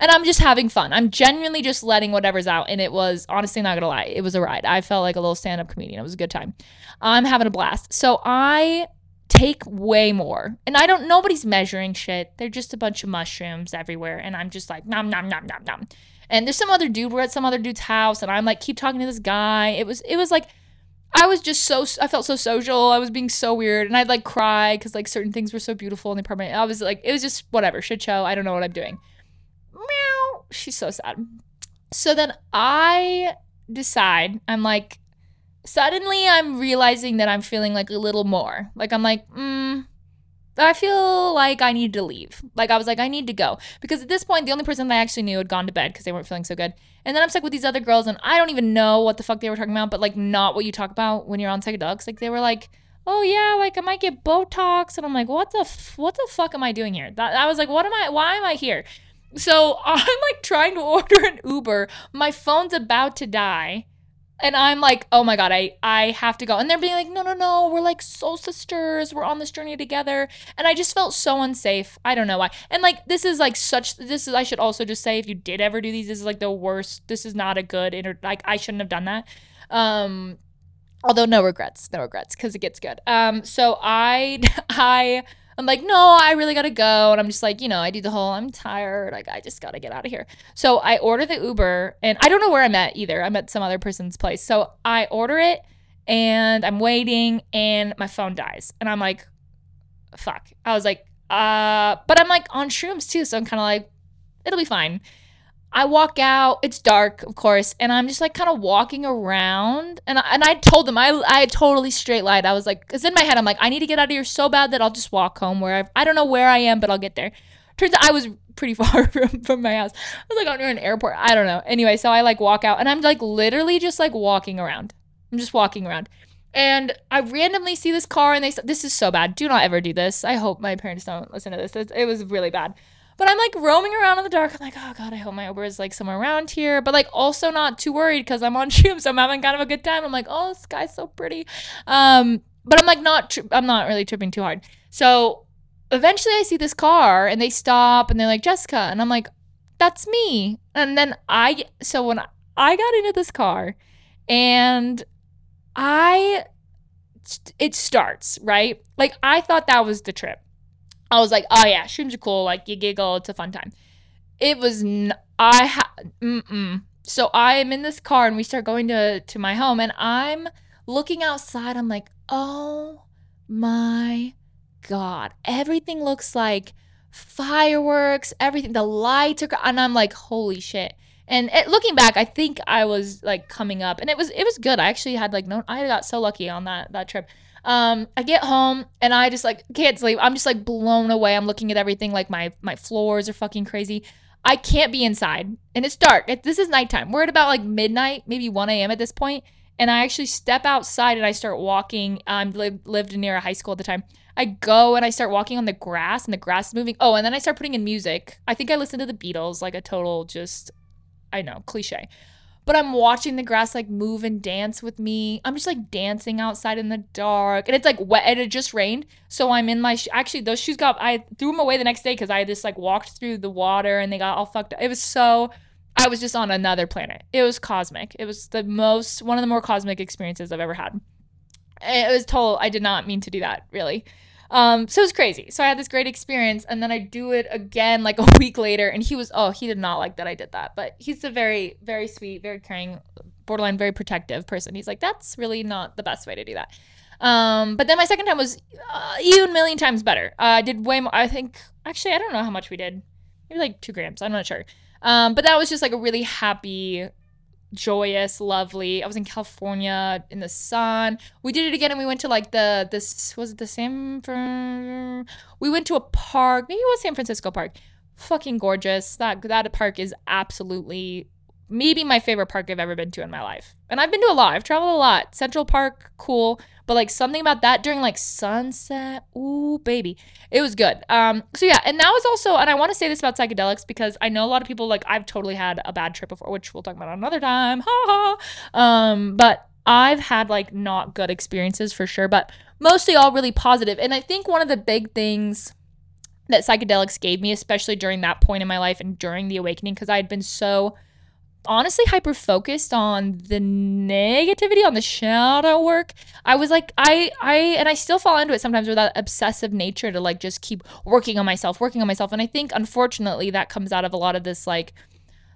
And I'm just having fun. I'm genuinely just letting whatever's out, and it was honestly not gonna lie, it was a ride. I felt like a little stand up comedian. It was a good time. I'm having a blast. So I take way more. And I don't nobody's measuring shit. They're just a bunch of mushrooms everywhere. And I'm just like nom nom nom nom nom. And there's some other dude, we're at some other dude's house, and I'm like keep talking to this guy. It was it was like I was just so I felt so social. I was being so weird, and I'd like cry because like certain things were so beautiful in the apartment. I was like, it was just whatever shit show. I don't know what I'm doing. Meow. She's so sad. So then I decide I'm like, suddenly I'm realizing that I'm feeling like a little more. Like I'm like, mm, I feel like I need to leave. Like I was like, I need to go. Because at this point, the only person I actually knew had gone to bed because they weren't feeling so good. And then I'm stuck with these other girls and I don't even know what the fuck they were talking about, but like not what you talk about when you're on psychedelics. Like they were like, oh yeah, like I might get Botox. And I'm like, what the, f- what the fuck am I doing here? That, I was like, what am I, why am I here? So <laughs> I'm like trying to order an Uber. My phone's about to die and I'm like, oh my god, I I have to go. And they're being like, no, no, no, we're like soul sisters. We're on this journey together. And I just felt so unsafe. I don't know why. And like this is like such. This is I should also just say if you did ever do these, this is like the worst. This is not a good inter. Like I shouldn't have done that. Um, Although no regrets, no regrets, because it gets good. Um, so I, <laughs> I, I'm like, no, I really gotta go, and I'm just like, you know, I do the whole, I'm tired, like I just gotta get out of here. So I order the Uber, and I don't know where I'm at either. I'm at some other person's place. So I order it, and I'm waiting, and my phone dies, and I'm like, fuck. I was like, uh, but I'm like on shrooms too, so I'm kind of like, it'll be fine. I walk out. It's dark, of course, and I'm just like kind of walking around. And I, and I told them I I totally straight lied. I was like, because in my head I'm like, I need to get out of here so bad that I'll just walk home. Where I I don't know where I am, but I'll get there. Turns out I was pretty <laughs> far from, from my house. I was like on near an airport. I don't know. Anyway, so I like walk out, and I'm like literally just like walking around. I'm just walking around. And I randomly see this car, and they this is so bad. Do not ever do this. I hope my parents don't listen to this. It was really bad. But I'm like roaming around in the dark. I'm like, oh god, I hope my Uber is like somewhere around here. But like also not too worried because I'm on <laughs> shrooms. So I'm having kind of a good time. I'm like, oh, the sky's so pretty. Um, but I'm like not. Tri- I'm not really tripping too hard. So eventually, I see this car, and they stop, and they're like, Jessica, and I'm like, that's me. And then I. So when I got into this car, and I. It starts right. Like I thought that was the trip. I was like, oh yeah, shrooms are cool. Like you giggle, it's a fun time. It was n- I ha- mm-mm. So I'm in this car and we start going to to my home and I'm looking outside. I'm like, oh my god, everything looks like fireworks. Everything, the lights and I'm like, holy shit. And it, looking back, I think I was like coming up, and it was it was good. I actually had like no, I got so lucky on that that trip. Um, I get home and I just like can't sleep. I'm just like blown away. I'm looking at everything like my my floors are fucking crazy. I can't be inside and it's dark. It, this is nighttime. We're at about like midnight, maybe 1 a.m. at this point, and I actually step outside and I start walking. I um, lived, lived near a high school at the time. I go and I start walking on the grass and the grass is moving. Oh, and then I start putting in music. I think I listened to the Beatles, like a total just, I know, cliche but I'm watching the grass like move and dance with me. I'm just like dancing outside in the dark, and it's like wet, and it just rained. So I'm in my sh- actually those shoes got I threw them away the next day because I just like walked through the water and they got all fucked up. It was so I was just on another planet. It was cosmic. It was the most one of the more cosmic experiences I've ever had. It was total. I did not mean to do that really. Um, so it was crazy. So I had this great experience, and then I do it again like <laughs> a week later, and he was oh he did not like that I did that, but he's a very very sweet, very caring, borderline very protective person. He's like that's really not the best way to do that. Um, but then my second time was uh, even million times better. Uh, I did way more. I think actually I don't know how much we did, maybe like two grams. I'm not sure. Um, but that was just like a really happy joyous, lovely. I was in California in the sun. We did it again and we went to like the this was it the San we went to a park. Maybe it was San Francisco Park. Fucking gorgeous. That that park is absolutely maybe my favorite park I've ever been to in my life. And I've been to a lot. I've traveled a lot. Central Park, cool. But like something about that during like sunset, ooh, baby. It was good. Um, so yeah, and that was also, and I want to say this about psychedelics because I know a lot of people like I've totally had a bad trip before, which we'll talk about another time. Ha ha. Um, but I've had like not good experiences for sure, but mostly all really positive. And I think one of the big things that psychedelics gave me, especially during that point in my life and during the awakening, because I had been so honestly hyper focused on the negativity on the shadow work. I was like i i and i still fall into it sometimes with that obsessive nature to like just keep working on myself working on myself. And i think unfortunately that comes out of a lot of this like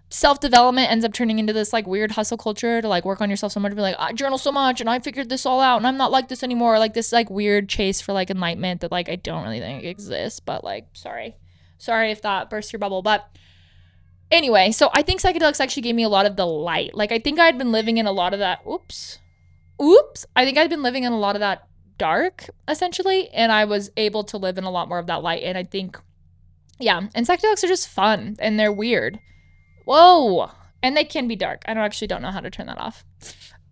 self development ends up turning into this like weird hustle culture to like work on yourself so much be like i journal so much and i figured this all out and i'm not like this anymore. Like this like weird chase for like enlightenment that like i don't really think exists but like sorry. Sorry if that burst your bubble. But Anyway, so I think psychedelics actually gave me a lot of the light. Like I think I'd been living in a lot of that. Oops. Oops. I think I'd been living in a lot of that dark essentially and I was able to live in a lot more of that light and I think yeah, and psychedelics are just fun and they're weird. Whoa. And they can be dark. I don't actually don't know how to turn that off.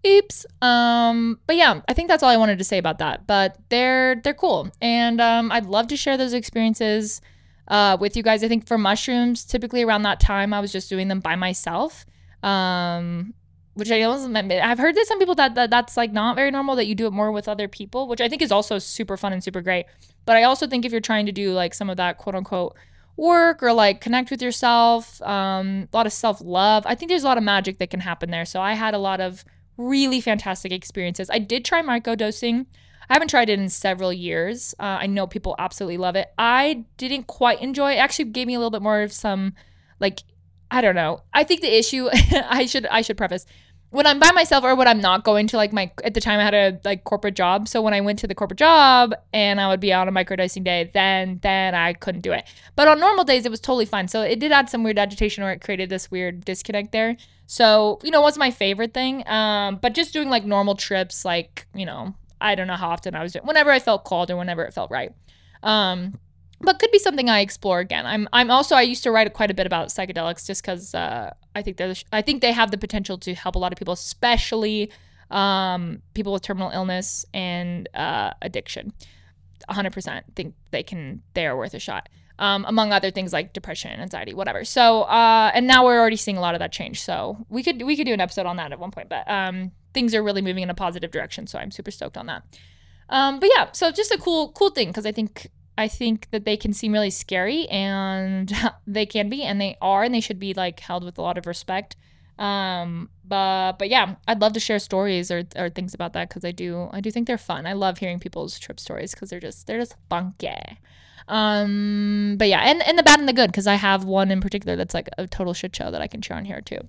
Oops. Um, but yeah, I think that's all I wanted to say about that. But they're they're cool. And um I'd love to share those experiences uh, with you guys. I think for mushrooms, typically around that time, I was just doing them by myself. Um, which I wasn't. I've heard that some people that, that that's like not very normal that you do it more with other people, which I think is also super fun and super great. But I also think if you're trying to do like some of that quote unquote work or like connect with yourself, um, a lot of self love, I think there's a lot of magic that can happen there. So I had a lot of really fantastic experiences. I did try microdosing. I haven't tried it in several years. Uh, I know people absolutely love it. I didn't quite enjoy it. it. Actually, gave me a little bit more of some, like, I don't know. I think the issue <laughs> I should I should preface when I'm by myself or when I'm not going to like my at the time I had a like corporate job. So when I went to the corporate job and I would be on a microdosing day, then then I couldn't do it. But on normal days it was totally fine. So it did add some weird agitation or it created this weird disconnect there. So, you know, it was my favorite thing. Um, but just doing like normal trips, like, you know, I don't know how often I was doing whenever I felt called or whenever it felt right. Um, but could be something I explore again. I'm I'm also I used to write quite a bit about psychedelics just because uh, I think there's I think they have the potential to help a lot of people, especially um, people with terminal illness and uh, addiction. 100% think they can they are worth a shot. Um, among other things like depression, anxiety, whatever. So, uh, and now we're already seeing a lot of that change. So we could we could do an episode on that at one point. But um, things are really moving in a positive direction. So I'm super stoked on that. Um, but yeah, so just a cool cool thing because I think I think that they can seem really scary and <laughs> they can be and they are and they should be like held with a lot of respect. Um, but but yeah, I'd love to share stories or, or things about that because I do I do think they're fun. I love hearing people's trip stories because they're just they're just funky. Um, but yeah, and and the bad and the good because I have one in particular that's like a total shit show that I can share on here too.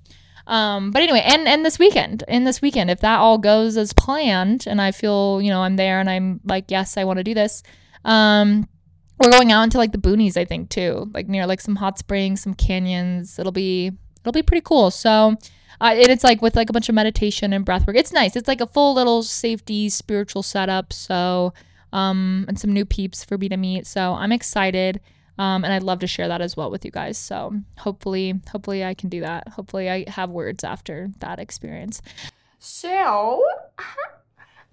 Um, but anyway, and and this weekend, in this weekend, if that all goes as planned, and I feel you know I'm there and I'm like yes, I want to do this. Um, we're going out into like the boonies, I think, too, like near like some hot springs, some canyons. It'll be it'll be pretty cool. So, uh, and it's like with like a bunch of meditation and breath work. It's nice. It's like a full little safety spiritual setup. So, um, and some new peeps for me to meet. So I'm excited. Um, and I'd love to share that as well with you guys. So hopefully, hopefully I can do that. Hopefully I have words after that experience. So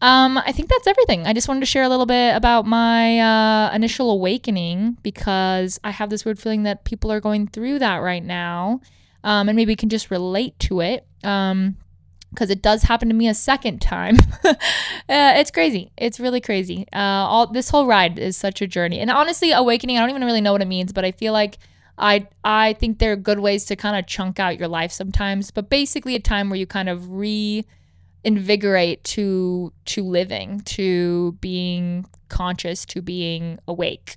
um, I think that's everything. I just wanted to share a little bit about my uh, initial awakening because I have this weird feeling that people are going through that right now. Um, and maybe we can just relate to it. Um, because it does happen to me a second time. <laughs> uh, it's crazy. It's really crazy. Uh, all this whole ride is such a journey. And honestly, awakening, I don't even really know what it means, but I feel like I I think there are good ways to kind of chunk out your life sometimes. But basically, a time where you kind of reinvigorate to to living, to being conscious, to being awake.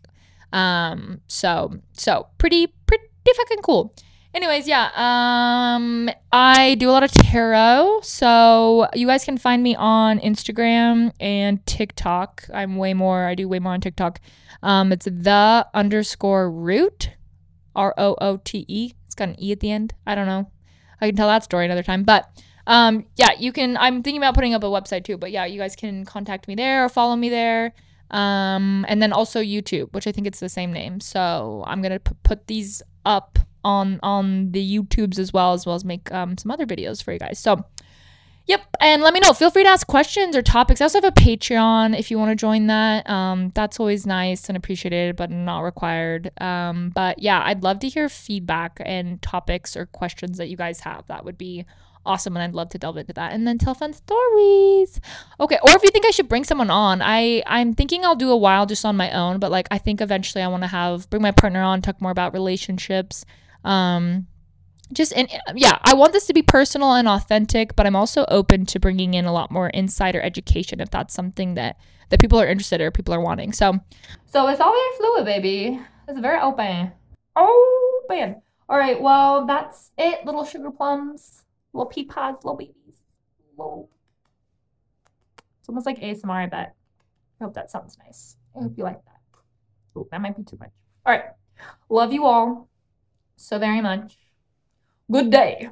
Um, so so pretty pretty fucking cool. Anyways, yeah, um, I do a lot of tarot, so you guys can find me on Instagram and TikTok. I'm way more. I do way more on TikTok. Um, it's the underscore root, R O O T E. It's got an e at the end. I don't know. I can tell that story another time, but um, yeah, you can. I'm thinking about putting up a website too, but yeah, you guys can contact me there or follow me there. Um, and then also YouTube, which I think it's the same name. So I'm gonna p- put these up on on the YouTubes as well, as well as make um, some other videos for you guys. So. Yep, and let me know. Feel free to ask questions or topics. I also have a Patreon if you want to join that. Um, that's always nice and appreciated, but not required. Um, but yeah, I'd love to hear feedback and topics or questions that you guys have. That would be awesome and I'd love to delve into that and then tell fun stories. Okay, or if you think I should bring someone on, I I'm thinking I'll do a while just on my own, but like I think eventually I want to have bring my partner on, talk more about relationships. Um just and yeah, I want this to be personal and authentic, but I'm also open to bringing in a lot more insider education if that's something that that people are interested or people are wanting. So, so it's all very fluid, baby. It's very open. Oh man. All right. Well, that's it, little sugar plums little pea pods, little babies. Little... It's almost like ASMR, I bet. I hope that sounds nice. I hope you like that. Oh, that might be too much. All right. Love you all so very much. Good day.